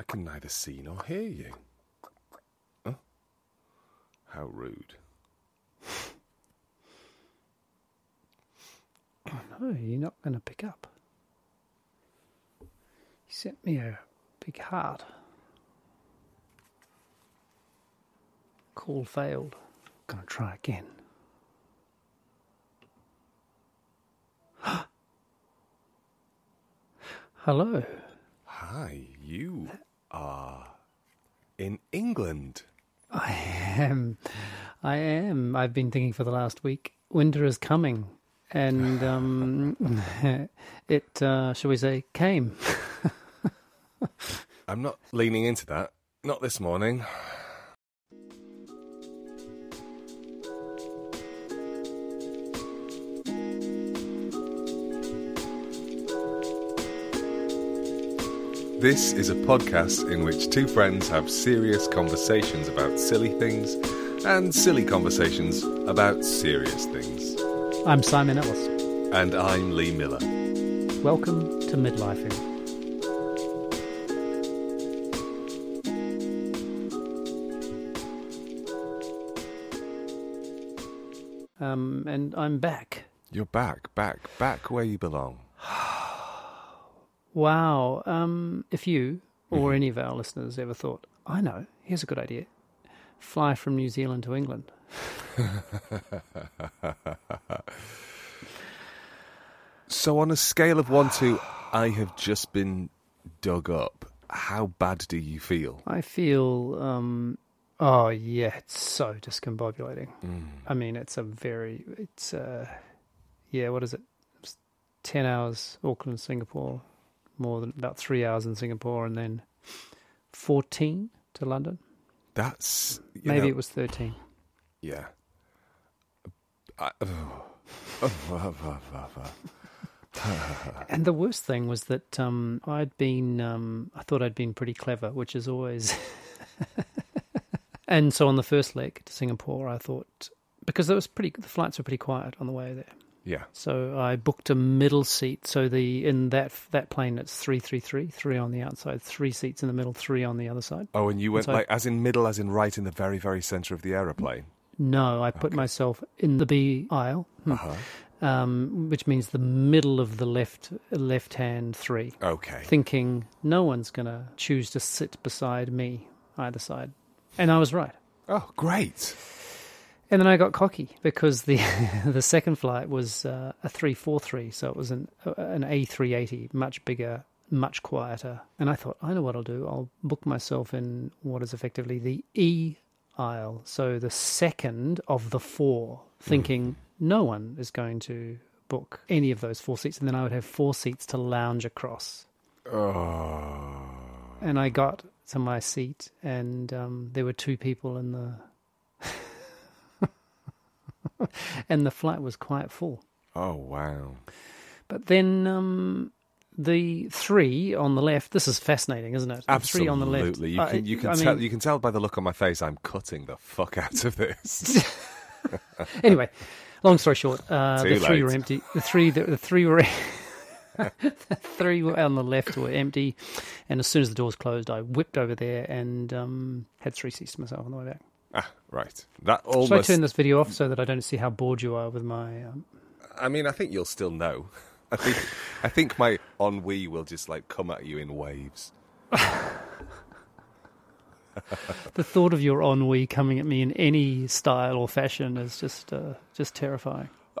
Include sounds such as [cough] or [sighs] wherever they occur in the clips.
I can neither see nor hear you. Huh? How rude. Oh no, you're not going to pick up. You sent me a big heart. Call failed. Gonna try again. [gasps] Hello. Hi, you are in England. I am. I am. I've been thinking for the last week. Winter is coming, and um, [laughs] it, uh, shall we say, came. [laughs] I'm not leaning into that. Not this morning. This is a podcast in which two friends have serious conversations about silly things and silly conversations about serious things. I'm Simon Ellis. And I'm Lee Miller. Welcome to Midlifing. Um, and I'm back. You're back, back, back where you belong. Wow. Um, if you or Mhm. any of our listeners ever thought, I know, here's a good idea fly from New Zealand to England. [laughs] so, on a scale of one to I have just been dug up, how bad do you feel? I feel, um, oh, yeah, it's so discombobulating. Mm. I mean, it's a very, it's, uh, yeah, what is it? It's 10 hours, Auckland, Singapore, more than about three hours in Singapore, and then 14 to London. That's Maybe know, it was 13. yeah. I, oh, oh, oh. [laughs] And the worst thing was that um, I'd been, um, I thought I'd been pretty clever, which is always. [laughs] and so on the first leg to Singapore, I thought because it was pretty, the flights were pretty quiet on the way there. Yeah. So I booked a middle seat. So the in that that plane, it's three three three, three on the outside, three seats in the middle, three on the other side. Oh, and you went So- like as in middle, as in right in the very, very centre of the aeroplane. No, I put Okay. myself in the B aisle, hmm, Uh huh. um, which means the middle of the left left hand three. Okay. thinking no one's going to choose to sit beside me either side. And I was right. Oh, great. And then I got cocky because the [laughs] the second flight was uh, a 343, so it was an an A380, much bigger, much quieter. And I thought, I know what I'll do. I'll book myself in what is effectively the E aisle, so the second of the four, thinking no one is going to book any of those four seats, and then I would have four seats to lounge across. Oh. and I got to my seat, and um, there were two people in the, [laughs] and the flight was quite full. Oh wow. But then um, the three on the left. This is fascinating, isn't it? The Absolutely. Three on the left. You can you can I tell mean, you can tell by the look on my face I'm cutting the fuck out of this. [laughs] anyway, long story short, uh, the three were empty. The three, the, the three were. [laughs] the three were on the left were empty, and as soon as the doors closed, I whipped over there and um, had three seats to myself on the way back. Ah, right. That Should I turn this video off so that I don't see how bored you are with my? Um... I mean, I think you'll still know. I think I think my ennui will just like come at you in waves. [laughs] The thought of your ennui coming at me in any style or fashion is just uh, just terrifying. [sighs]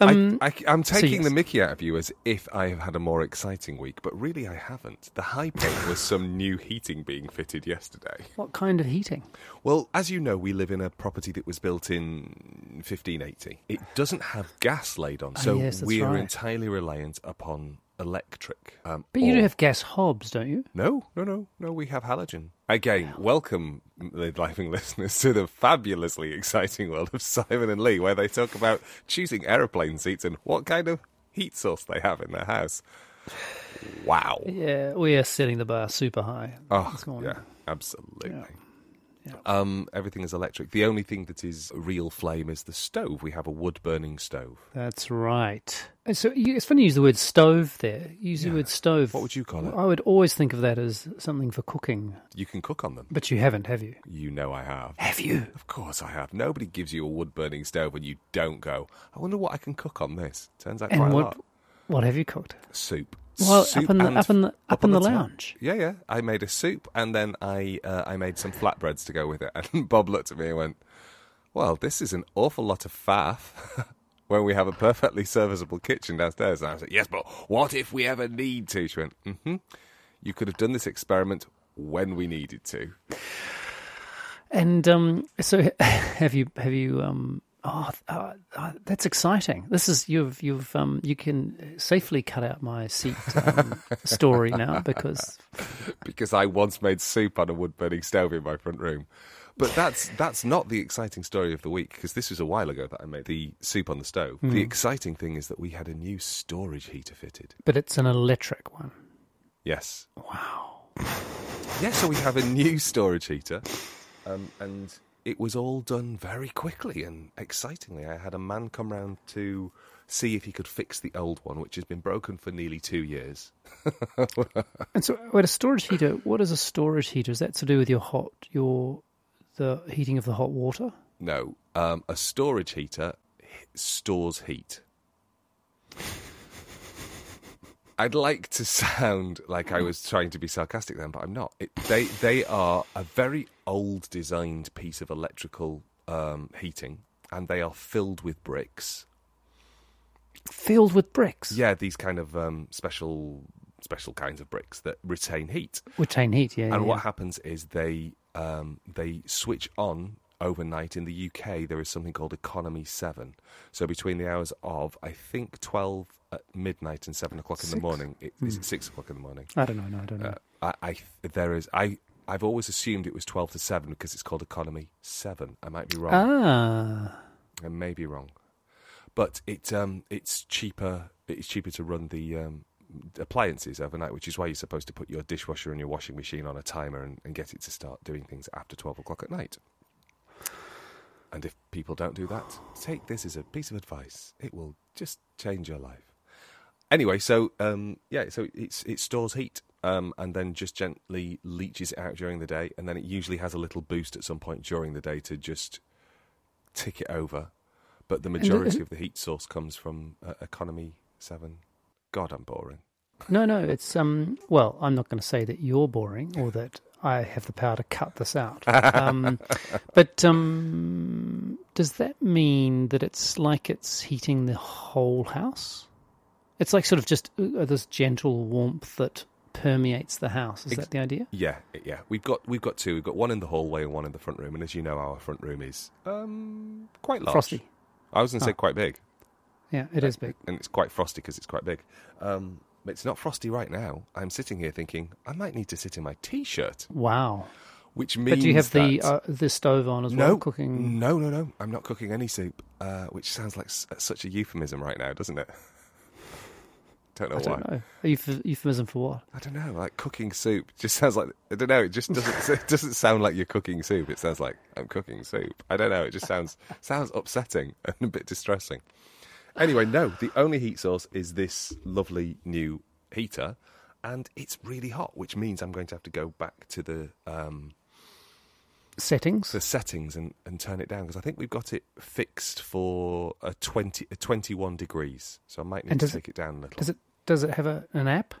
Um, I, am taking yes. the mickey out of you as if I have had a more exciting week, but really I haven't. The high [laughs] point was some new heating being fitted yesterday. what kind of heating? Well, as you know, we live in a property that was built in 1580. It doesn't have gas laid on, Ah, so yes, we are right. entirely reliant upon electric. Um, But you do have gas hobs, don't you? No, no, no, no. We have halogen. Again, welcome, the living [laughs] listeners, to the fabulously exciting world of Simon and Lee, where they talk about choosing aeroplane seats and what kind of heat source they have in their house. Wow. Yeah, we are setting the bar super high Oh, yeah, absolutely. Yeah. Um, everything is electric. The only thing that is real flame is the stove. We have a wood burning stove. That's right. And so you, it's funny you use the word stove there. You use the word stove. What would you call it? I would always think of that as something for cooking, You can cook on them. but you haven't, have you? You know I have. Have you? Of course I have. Nobody gives you a wood burning stove and you don't go, I wonder what I can cook on this. Turns out quite And a lot. what have you cooked? Soup. Well, up in the up in the up, in the, top. lounge. Yeah, yeah. I made a soup and then I uh, I made some flatbreads to go with it. [laughs] And Bob looked at me and went, "Well, this is an awful lot of faff." [laughs] when we have a perfectly serviceable kitchen downstairs, and I was like, "Yes, but what if we ever need to?" She went, "Mm-hmm. You could have done this experiment when we needed to." And um, so, [laughs] have you have you? Um, oh, uh, uh, that's exciting. This is you've you've um, you can safely cut out my seat um, [laughs] story now because because I once made soup on a wood burning stove in my front room. But that's that's not the exciting story of the week because this was a while ago that I made the soup on the stove. The exciting thing is that we had a new storage heater fitted. but it's an electric one. Yes. Wow. [laughs] Yeah, so we have a new storage heater. Um, and it was all done very quickly and excitingly. I had a man come round to see if he could fix the old one, which has been broken for nearly two years. [laughs] And so, wait, a storage heater. What is a storage heater? Is that to do with your hot your the heating of the hot water? No, um, a storage heater stores heat. [laughs] I'd like to sound like I was trying to be sarcastic then, but I'm not. It, they they are a very old designed piece of electrical um, heating, and they are filled with bricks. Filled with bricks. Yeah, these kind of um, special special kinds of bricks that retain heat. Retain heat. Yeah. And yeah. what happens is they um, they switch on overnight. In the UK, there is something called Economy Seven. So between the hours of I think twelve at midnight and seven o'clock in the Six? morning, it, is it six o'clock in the morning? I don't know. No, I don't know. Uh, I, I there is I. I've always assumed it was twelve to seven because it's called Economy Seven. I might be wrong. ah. I may be wrong, but it um, it's cheaper. It's cheaper to run the um, appliances overnight, which is why you're supposed to put your dishwasher and your washing machine on a timer and, and get it to start doing things after twelve o'clock at night. And if people don't do that, take this as a piece of advice. It will just change your life. Anyway, so um, yeah, so it's it stores heat um, and then just gently leaches it out during the day, and then it usually has a little boost at some point during the day to just tick it over. But the majority [laughs] of the heat source comes from uh, Economy Seven. God, I'm boring. No, no, it's um. Well, I'm not going to say that you're boring or that I have the power to cut this out. [laughs] Um, but um, does that mean that it's like it's heating the whole house? It's like sort of just uh, this gentle warmth that permeates the house. Is Ex- that the idea? Yeah, yeah. We've got we've got two. We've got one in the hallway and one in the front room. And as you know, our front room is um quite large. Frosty. I was going to say Ah. quite big. Yeah, it is big. and it's quite frosty because it's quite big. Um, but it's not frosty right now. I'm sitting here thinking I might need to sit in my t-shirt, Wow. which means. But do you have the uh, the stove on as no well? Cooking. No, no, no. I'm not cooking any soup, uh, which sounds like s- such a euphemism right now, doesn't it? [laughs] don't know I why. don't know. Euph- euphemism for what? I don't know. Like cooking soup [laughs] just sounds like I don't know. It just doesn't it doesn't sound like you're cooking soup. It sounds like I'm cooking soup. I don't know. It just sounds sounds upsetting [laughs] and a bit distressing. Anyway, no. The only heat source is this lovely new heater, and it's really hot, which means I'm going to have to go back to the um, Settings. the settings and, and turn it down because I think we've got it fixed for a twenty a 21 degrees. So I might need to does it- take it down a little. Does it does it have a, an app?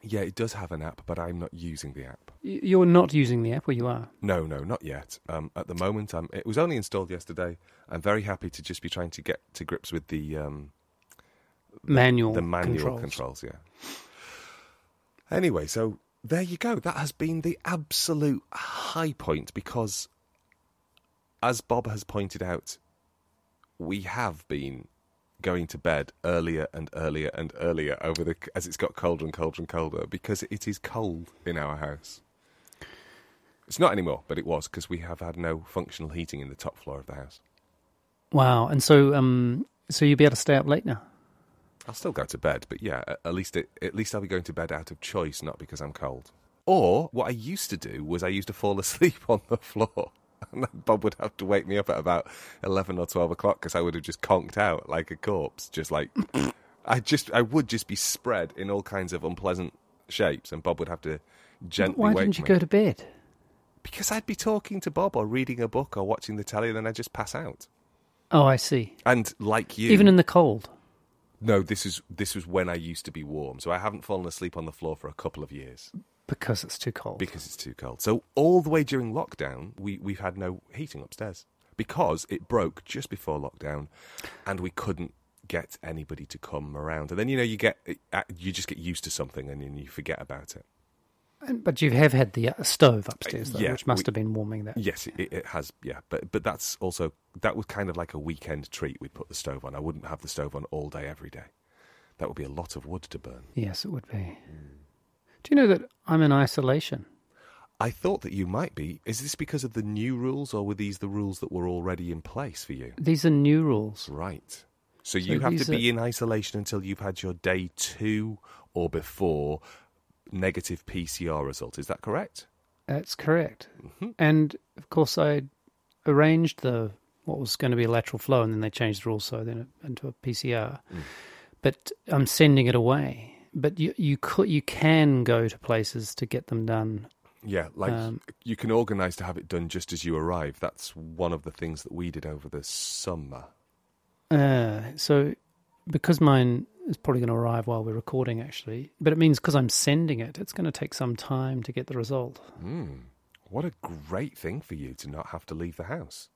Yeah, it does have an app, but I'm not using the app. You're not using the app, or you are? No, no, not yet. Um, at the moment, I'm, it was only installed yesterday. I'm very happy to just be trying to get to grips with the um, Manual the manual controls. controls. Yeah. Anyway, so there you go. That has been the absolute high point because, as Bob has pointed out, we have been going to bed earlier and earlier and earlier over the as it's got colder and colder and colder because it is cold in our house. It's not anymore, but it was because we have had no functional heating in the top floor of the house. Wow. And so, um, so you'll be able to stay up late now. I'll still go to bed, but yeah, at- least it, at least I'll be going to bed out of choice, not because I'm cold. Or what I used to do was I used to fall asleep [laughs] on the floor. [laughs] And Bob would have to wake me up at about 11 or 12 o'clock because I would have just conked out like a corpse. Just like, [laughs] I just, I would just be spread in all kinds of unpleasant shapes. And Bob would have to gently Why wake didn't you me. go to bed? Because I'd be talking to Bob or reading a book or watching the telly and then I'd just pass out. Oh, I see. And like you. Even in the cold. No, this is this was when I used to be warm, so I haven't fallen asleep on the floor for a couple of years Because it's too cold. because it's too cold. So all the way during lockdown, we we've had no heating upstairs because it broke just before lockdown, and we couldn't get anybody to come around. And then you know you get uh, you just get used to something and then you forget about it. But you have had the uh, stove upstairs, though, yeah, which must we- have been warming that. Yes, it, it has. Yeah, but but that's also that was kind of like a weekend treat. We'd put the stove on. I wouldn't have the stove on all day every day. That would be a lot of wood to burn. Yes, it would be. Do you know that I'm in isolation? I thought that you might be. Is this because of the new rules, or were these the rules that were already in place for you? These are new rules. Right. So you have to be are- in isolation until you've had your day two or before negative PCR result. Is that correct? That's correct. Mm-hmm. And of course, I arranged the what was going to be a lateral flow, and then they changed the rules so then into a PCR. Mm. But I'm sending it away. But you you could you can go to places to get them done. Yeah, like Um, you can organise to have it done just as you arrive. That's one of the things that we did over the summer. Uh, so because mine is probably going to arrive while we're recording, actually. But it means because I'm sending it, it's going to take some time to get the result. Hmm. What a great thing for you to not have to leave the house.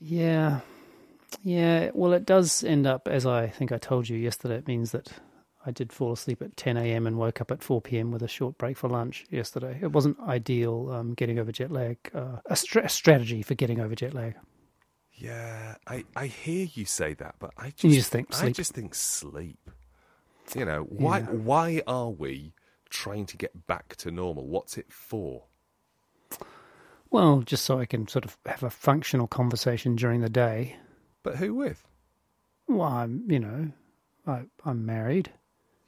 Yeah. Yeah. Well, it does end up, as I think I told you yesterday, it means that I did fall asleep at 10 a.m. and woke up at 4 p.m. with a short break for lunch yesterday. It wasn't ideal um, getting over jet lag, uh, a, a strategy for getting over jet lag. Yeah, I, I hear you say that, but I just, just think I sleep. just think sleep. You know, why Yeah. why are we trying to get back to normal? What's it for? Well, just so I can sort of have a functional conversation during the day. But who with? Well, I'm, you know, I, I'm married.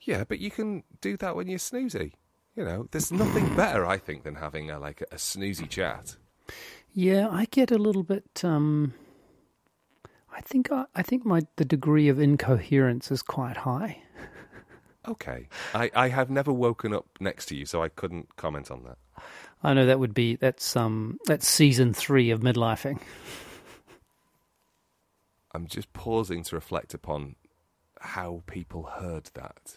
Yeah, but you can do that when you're snoozy. You know, there's nothing [clears throat] better, I think, than having a, like a snoozy chat. Yeah, I get a little bit. Um, I think I, I think my the degree of incoherence is quite high. [laughs] Okay, I, I have never woken up next to you, so I couldn't comment on that. I know that would be that's um that's season three of midlifing. I'm just pausing to reflect upon how people heard that.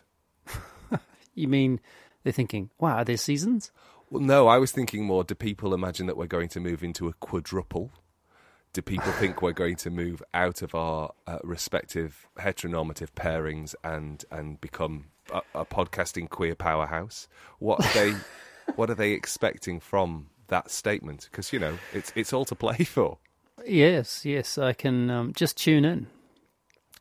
You mean they're thinking, wow, are there seasons? Well, no, I was thinking more. Do people imagine that we're going to move into a quadruple? Do people think we're going to move out of our uh, respective heteronormative pairings and and become a, a podcasting queer powerhouse? What are they? [laughs] what are they expecting from that statement? Because you know, it's it's all to play [laughs] for. Yes, yes, I can um, just tune in.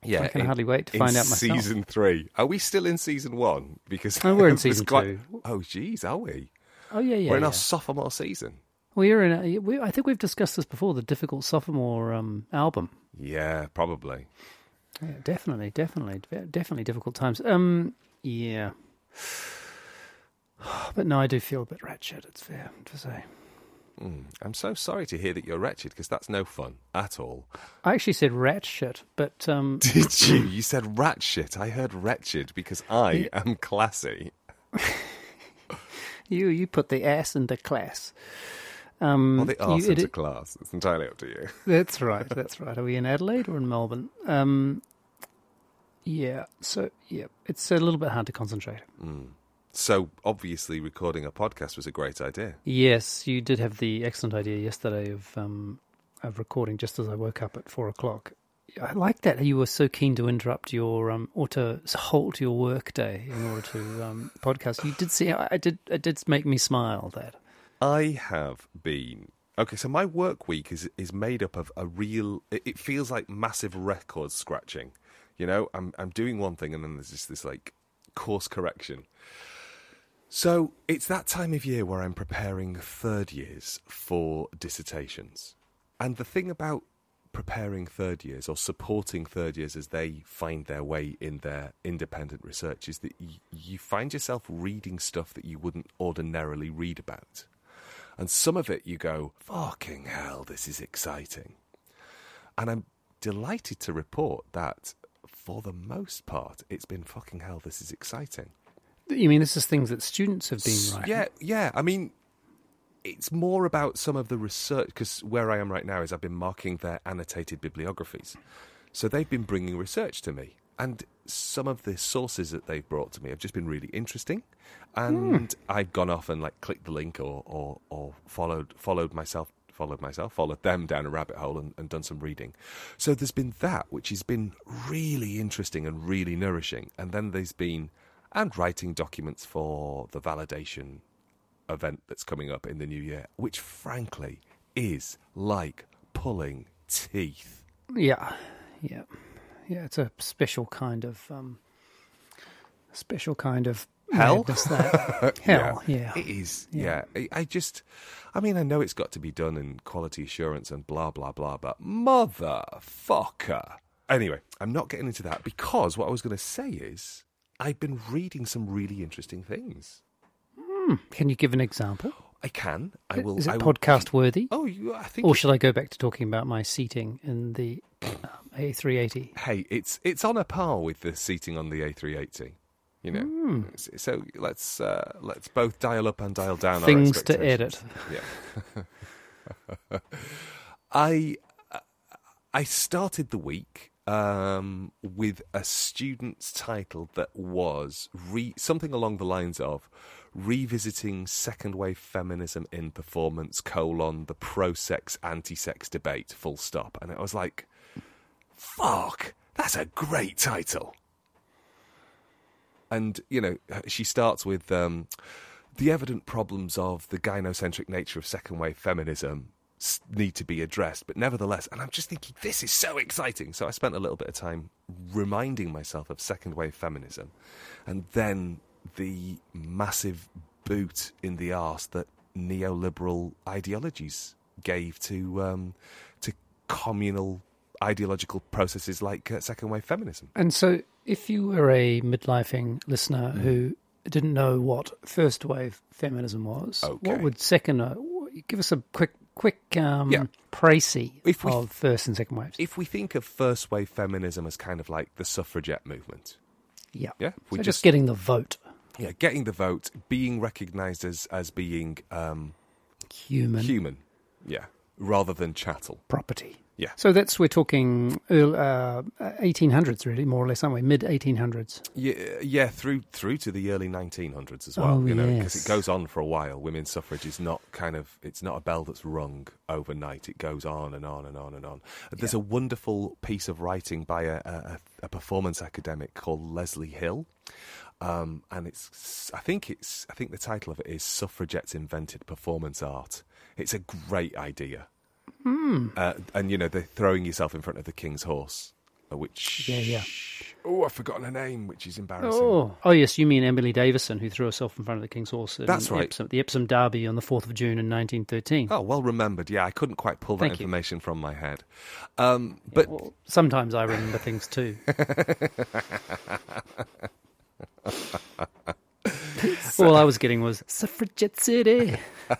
Yeah, I can in- hardly wait to in find out myself. Season three. Are we still in season one? Because Oh, we're in [laughs] season quite- two. Oh, geez, are we? Oh yeah, yeah. we're in yeah. our sophomore season. We're in. A, we, I think we've discussed this before. The difficult sophomore um, album. Yeah, probably. Yeah, definitely, definitely, definitely difficult times. Um, yeah. [sighs] But no, I do feel a bit wretched. It's fair to say. Mm, I'm so sorry to hear that you're wretched because that's no fun at all. I actually said rat shit, but um, [laughs] Did you? You said rat shit. I heard wretched because I am classy. [laughs] you you put the ass into class. Um, Or the you- arse it- into class. It's entirely up to you. [laughs] That's right. That's right. Are we in Adelaide or in Melbourne? Um, yeah. So yeah, it's a little bit hard to concentrate. So obviously, recording a podcast was a great idea. Yes, you did have the excellent idea yesterday of um, of recording just as I woke up at four o'clock. I like that you were so keen to interrupt your um, or to halt your work day in order to um, podcast. You did see, I did, it did make me smile. That I have been okay. So my work week is is made up of a real. It, it feels like massive record scratching. You know, I'm I'm doing one thing and then there's just this like course correction. So it's that time of year where I'm preparing third years for dissertations, and the thing about preparing third years or supporting third years as they find their way in their independent research is that y- you find yourself reading stuff that you wouldn't ordinarily read about. And some of it you go, fucking hell, this is exciting. And I'm delighted to report that for the most part, it's been fucking hell, this is exciting. You mean this is things that students have been writing? Yeah, yeah. I mean, it's more about some of the research because where I am right now is I've been marking their annotated bibliographies. So they've been bringing research to me, and some of the sources that they've brought to me have just been really interesting. And hmm. I've gone off and like clicked the link or or, or followed followed myself followed myself followed them down a rabbit hole and, and done some reading. So there's been that which has been really interesting and really nourishing. And then there's been and writing documents for the validation event that's coming up in the new year, which frankly is like pulling teeth. Yeah, yeah, yeah. It's a special kind of um, special kind of Hell? that [laughs] hell. Yeah, It is. Yeah. Yeah. I, I just, I mean, I know it's got to be done in quality assurance and blah, blah, blah, but motherfucker. Anyway, I'm not getting into that because what I was going to say is I've been reading some really interesting things. Can you give an example? I can. I will. Is it I will- podcast worthy, Oh, you, I think. or should I go back to talking about my seating in the um, A380? hey, it's it's on a par with the seating on the A380. You know, Hmm. S- so let's uh, let's both dial up and dial down. our Things to edit. Yeah. [laughs] I I started the week um, with a student's title that was re- something along the lines of revisiting second wave feminism in performance colon the pro-sex anti-sex debate full stop. And it was like fuck that's a great title. And you know she starts with um, the evident problems of the gynocentric nature of second wave feminism need to be addressed but nevertheless and i'm just thinking this is so exciting so i spent a little bit of time reminding myself of second wave feminism and then the massive boot in the arse that neoliberal ideologies gave to um, to communal ideological processes like uh, second wave feminism And so, if you were a midlifing listener Hmm. who didn't know what first wave feminism was, Okay. what would second? Uh, give us a quick, quick um, Yeah. précis If we- of first and second waves. if we think of first wave feminism as kind of like the suffragette movement yeah, yeah we so just getting the vote, yeah, getting the vote, being recognised as as being um, human human, yeah, rather than chattel. property. Yeah. So that's we're talking uh, 1800s, really, more or less, aren't we? Mid 1800s. Yeah, yeah, through through to the early 1900s as well. Oh, you know, because yes. it goes on for a while. Women's suffrage is not kind of it's not a bell that's rung overnight. It goes on and on and on and on. There's a wonderful piece of writing by a, a, a performance academic called Leslie Hill. Um, and it's, I think it's, I think the title of it is "Suffragettes Invented Performance Art." It's a great idea, Hmm. uh, and you know they're throwing yourself in front of the king's horse, uh, which Yeah, yeah. Oh, I've forgotten her name, which is embarrassing. Oh, oh yes, you mean Emily Davison, who threw herself in front of the King's Horse. That's right. Epsom, the Epsom Derby on the 4th of June in 1913. Oh, well remembered. Yeah, I couldn't quite pull that Thank you. information from my head. Um, but Well, sometimes I remember things too. [laughs] All I was getting was Suffragette City. [laughs]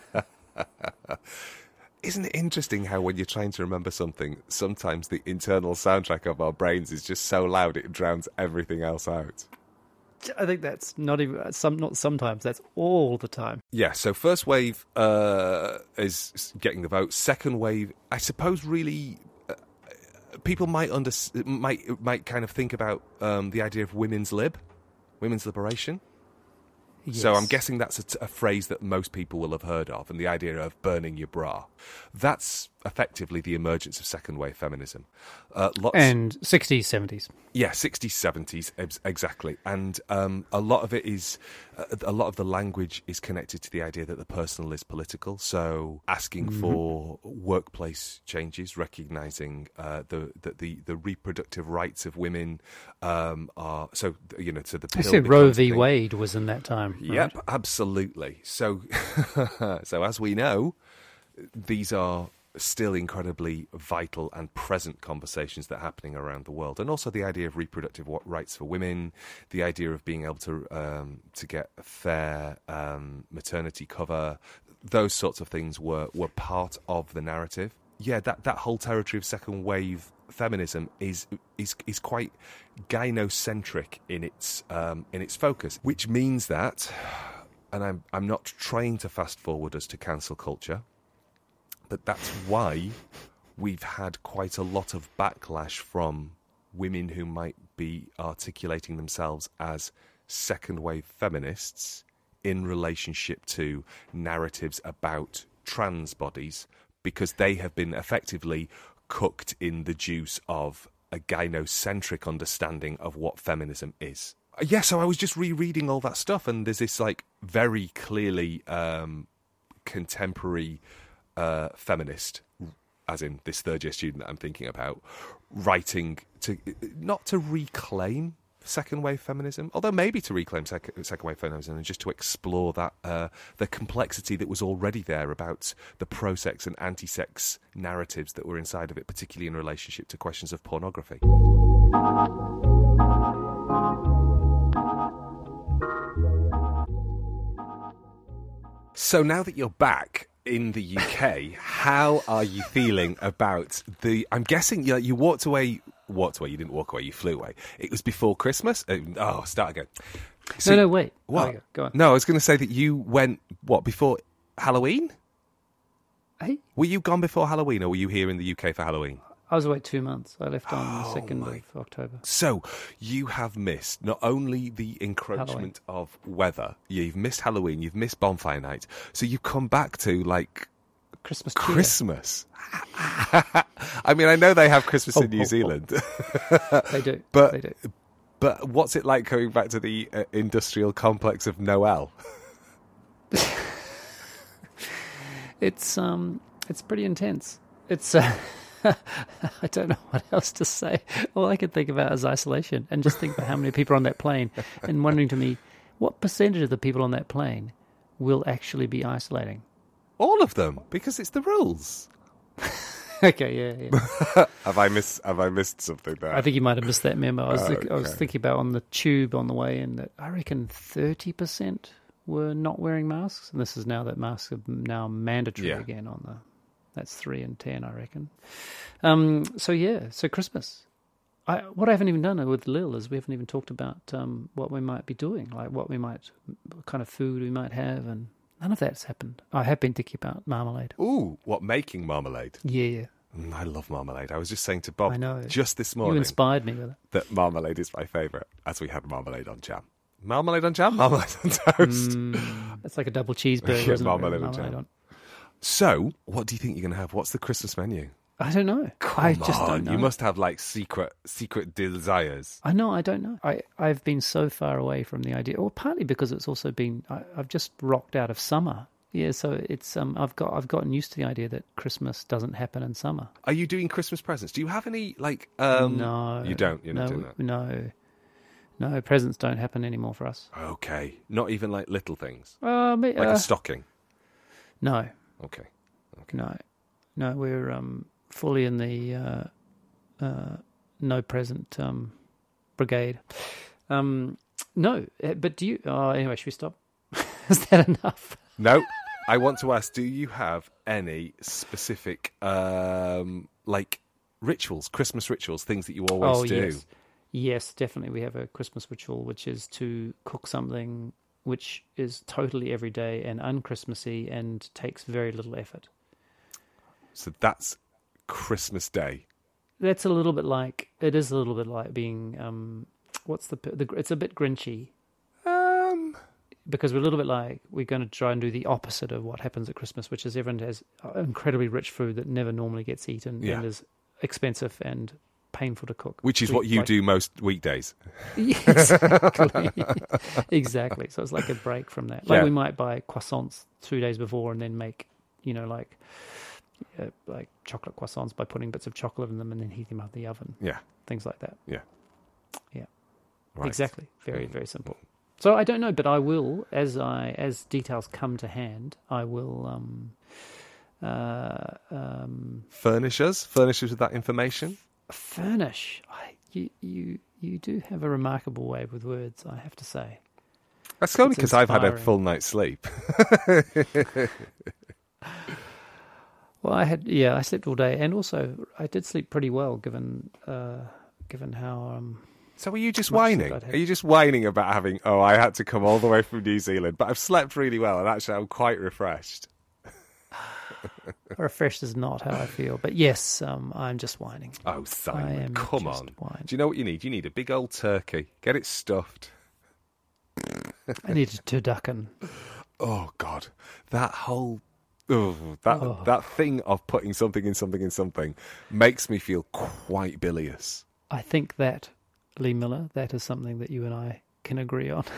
isn't it interesting how when you're trying to remember something, sometimes the internal soundtrack of our brains is just so loud it drowns everything else out? I think that's not even some. Not sometimes. That's all the time. Yeah, so first wave uh, is getting the vote. Second wave, I suppose, really. Uh, people might under might might kind of think about um, the idea of women's lib, women's liberation. So I'm guessing that's a, t- a phrase that most people will have heard of, and the idea of burning your bra. That's effectively the emergence of second wave feminism. Uh, lots, and 60s, 70s. yeah, 60s, 70s, ex- exactly. And um, a lot of it is, uh, a lot of the language is connected to the idea that the personal is political. So asking for workplace changes, recognizing uh, the, that the, the reproductive rights of women um, are, so, you know, to the I said Roe v. thing. Wade was in that time. right? Yep, absolutely. So, [laughs] so as we know, these are still incredibly vital and present conversations that are happening around the world, and also the idea of reproductive rights for women, the idea of being able to um, to get fair um, maternity cover, those sorts of things were were part of the narrative. Yeah, that that whole territory of second wave feminism is is is quite gynocentric in its um, in its focus, which means that, and I'm I'm not trying to fast forward us to cancel culture, but that's why we've had quite a lot of backlash from women who might be articulating themselves as second wave feminists in relationship to narratives about trans bodies because they have been effectively cooked in the juice of a gynocentric understanding of what feminism is. Yeah, so I was just rereading all that stuff, and there's this like very clearly um, contemporary uh, feminist, as in this third year student that I'm thinking about, writing to not to reclaim second wave feminism, although maybe to reclaim second, second wave feminism and just to explore that uh, the complexity that was already there about the pro sex and anti sex narratives that were inside of it, particularly in relationship to questions of pornography. So now that you're back in the UK, how are you feeling about the? I'm guessing you, you walked away. Walked away. You didn't walk away. You flew away. It was before Christmas. Uh, Oh, start again. So- no, no, wait. What? Oh, go on. No, I was going to say that you went what before Halloween. Hey, Were you gone before Halloween, or were you here in the UK for Halloween? I was away two months. I left on the Oh, second my- of October. So you have missed not only the encroachment of weather, you've missed Halloween, you've missed bonfire night. So you've come back to like Christmas. cheer. Christmas. [laughs] I mean, I know they have Christmas Oh, in New oh, oh. Zealand, [laughs] They do. [laughs] But- they do. but what's it like going back to the uh, industrial complex of Noel? It's um, it's pretty intense. It's uh, [laughs] I don't know what else to say. All I could think about is isolation, and just think about how many people are on that plane, [laughs] and wondering to me, what percentage of the people on that plane will actually be isolating? All of them, because it's the rules. [laughs] okay, yeah, yeah. Have I missed? Have I missed something there? I think you might have missed that memo. I was, think, I was thinking about on the tube on the way in that I reckon thirty percent were not wearing masks, and this is now that masks are now mandatory Yeah. again on the. That's three and ten, I reckon. Um, so yeah, so Christmas. I, what I haven't even done with Lil is we haven't even talked about um, what we might be doing, like what we might, what kind of food we might have, and none of that's happened. I have been thinking about marmalade. Ooh, what making marmalade? Yeah, yeah. Mm, I love marmalade. I was just saying to Bob I know. just this morning, You inspired me with it. that marmalade is my favourite, as we had marmalade on jam. Marmalade on jam, [laughs] marmalade on toast. Mm, it's like a double cheeseburger, Yeah, isn't it? marmalade Marmalade jam. on- So, what do you think you're going to have? What's the Christmas menu? I don't know. I just Come don't on, know. You must have like secret, secret desires. I know. I don't know. I I've been so far away from the idea, or partly because it's also been I, I've just rocked out of summer. Yeah, so it's um I've got I've gotten used to the idea that Christmas doesn't happen in summer. Are you doing Christmas presents? Do you have any like? um no, you don't. You're no, not doing that. No, no. Presents don't happen anymore for us. Okay, not even like little things, me- like uh, a stocking. no, Okay. no, no. We're um fully in the uh, uh, no present um brigade. Um, no, uh, but do you? Oh, anyway, should we stop? [laughs] Is that enough? No, I want to ask: Do you have any specific, um, like rituals, Christmas rituals, things that you always oh do? yes, yes, definitely. We have a Christmas ritual, which is to cook something which is totally everyday and unchristmassy and takes very little effort. So that's Christmas Day. That's a little bit like it is a little bit like being um, what's the, the it's a bit grinchy Um, because we're a little bit like we're going to try and do the opposite of what happens at Christmas, which is everyone has incredibly rich food that never normally gets eaten Yeah. and is expensive and painful to cook. which is We- what you like- do most weekdays. [laughs] Exactly. [laughs] exactly. So it's like a break from that. Like Yeah. we might buy croissants two days before and then make, you know, like uh, like chocolate croissants by putting bits of chocolate in them and then heat them up in the oven. Yeah. Things like that. Yeah. Yeah. Right. Exactly. Very Mm. very simple. So I don't know, but I will as I as details come to hand, I will um Uh, um, Furnish us. Furnish us with that information. Furnish. I, you, you, you do have a remarkable way with words. I have to say. That's only because I've had a full night's sleep. [laughs] Well, I had yeah, I slept all day, and also I did sleep pretty well given uh, given how um, So are you just whining? Are you just whining about having? Oh, I had to come all the way from New Zealand, but I've slept really well, and actually I'm quite refreshed. [laughs] refreshed is not how I feel. But yes, um, I'm just whining. Oh, Simon, come on. whining. Do you know what you need? You need a big old turkey. Get it stuffed. I need a turducken. Oh God, that whole. Oh, that Oh. that thing of putting something in something in something makes me feel quite bilious. I think that Lee Miller, that is something that you and I can agree on. [laughs]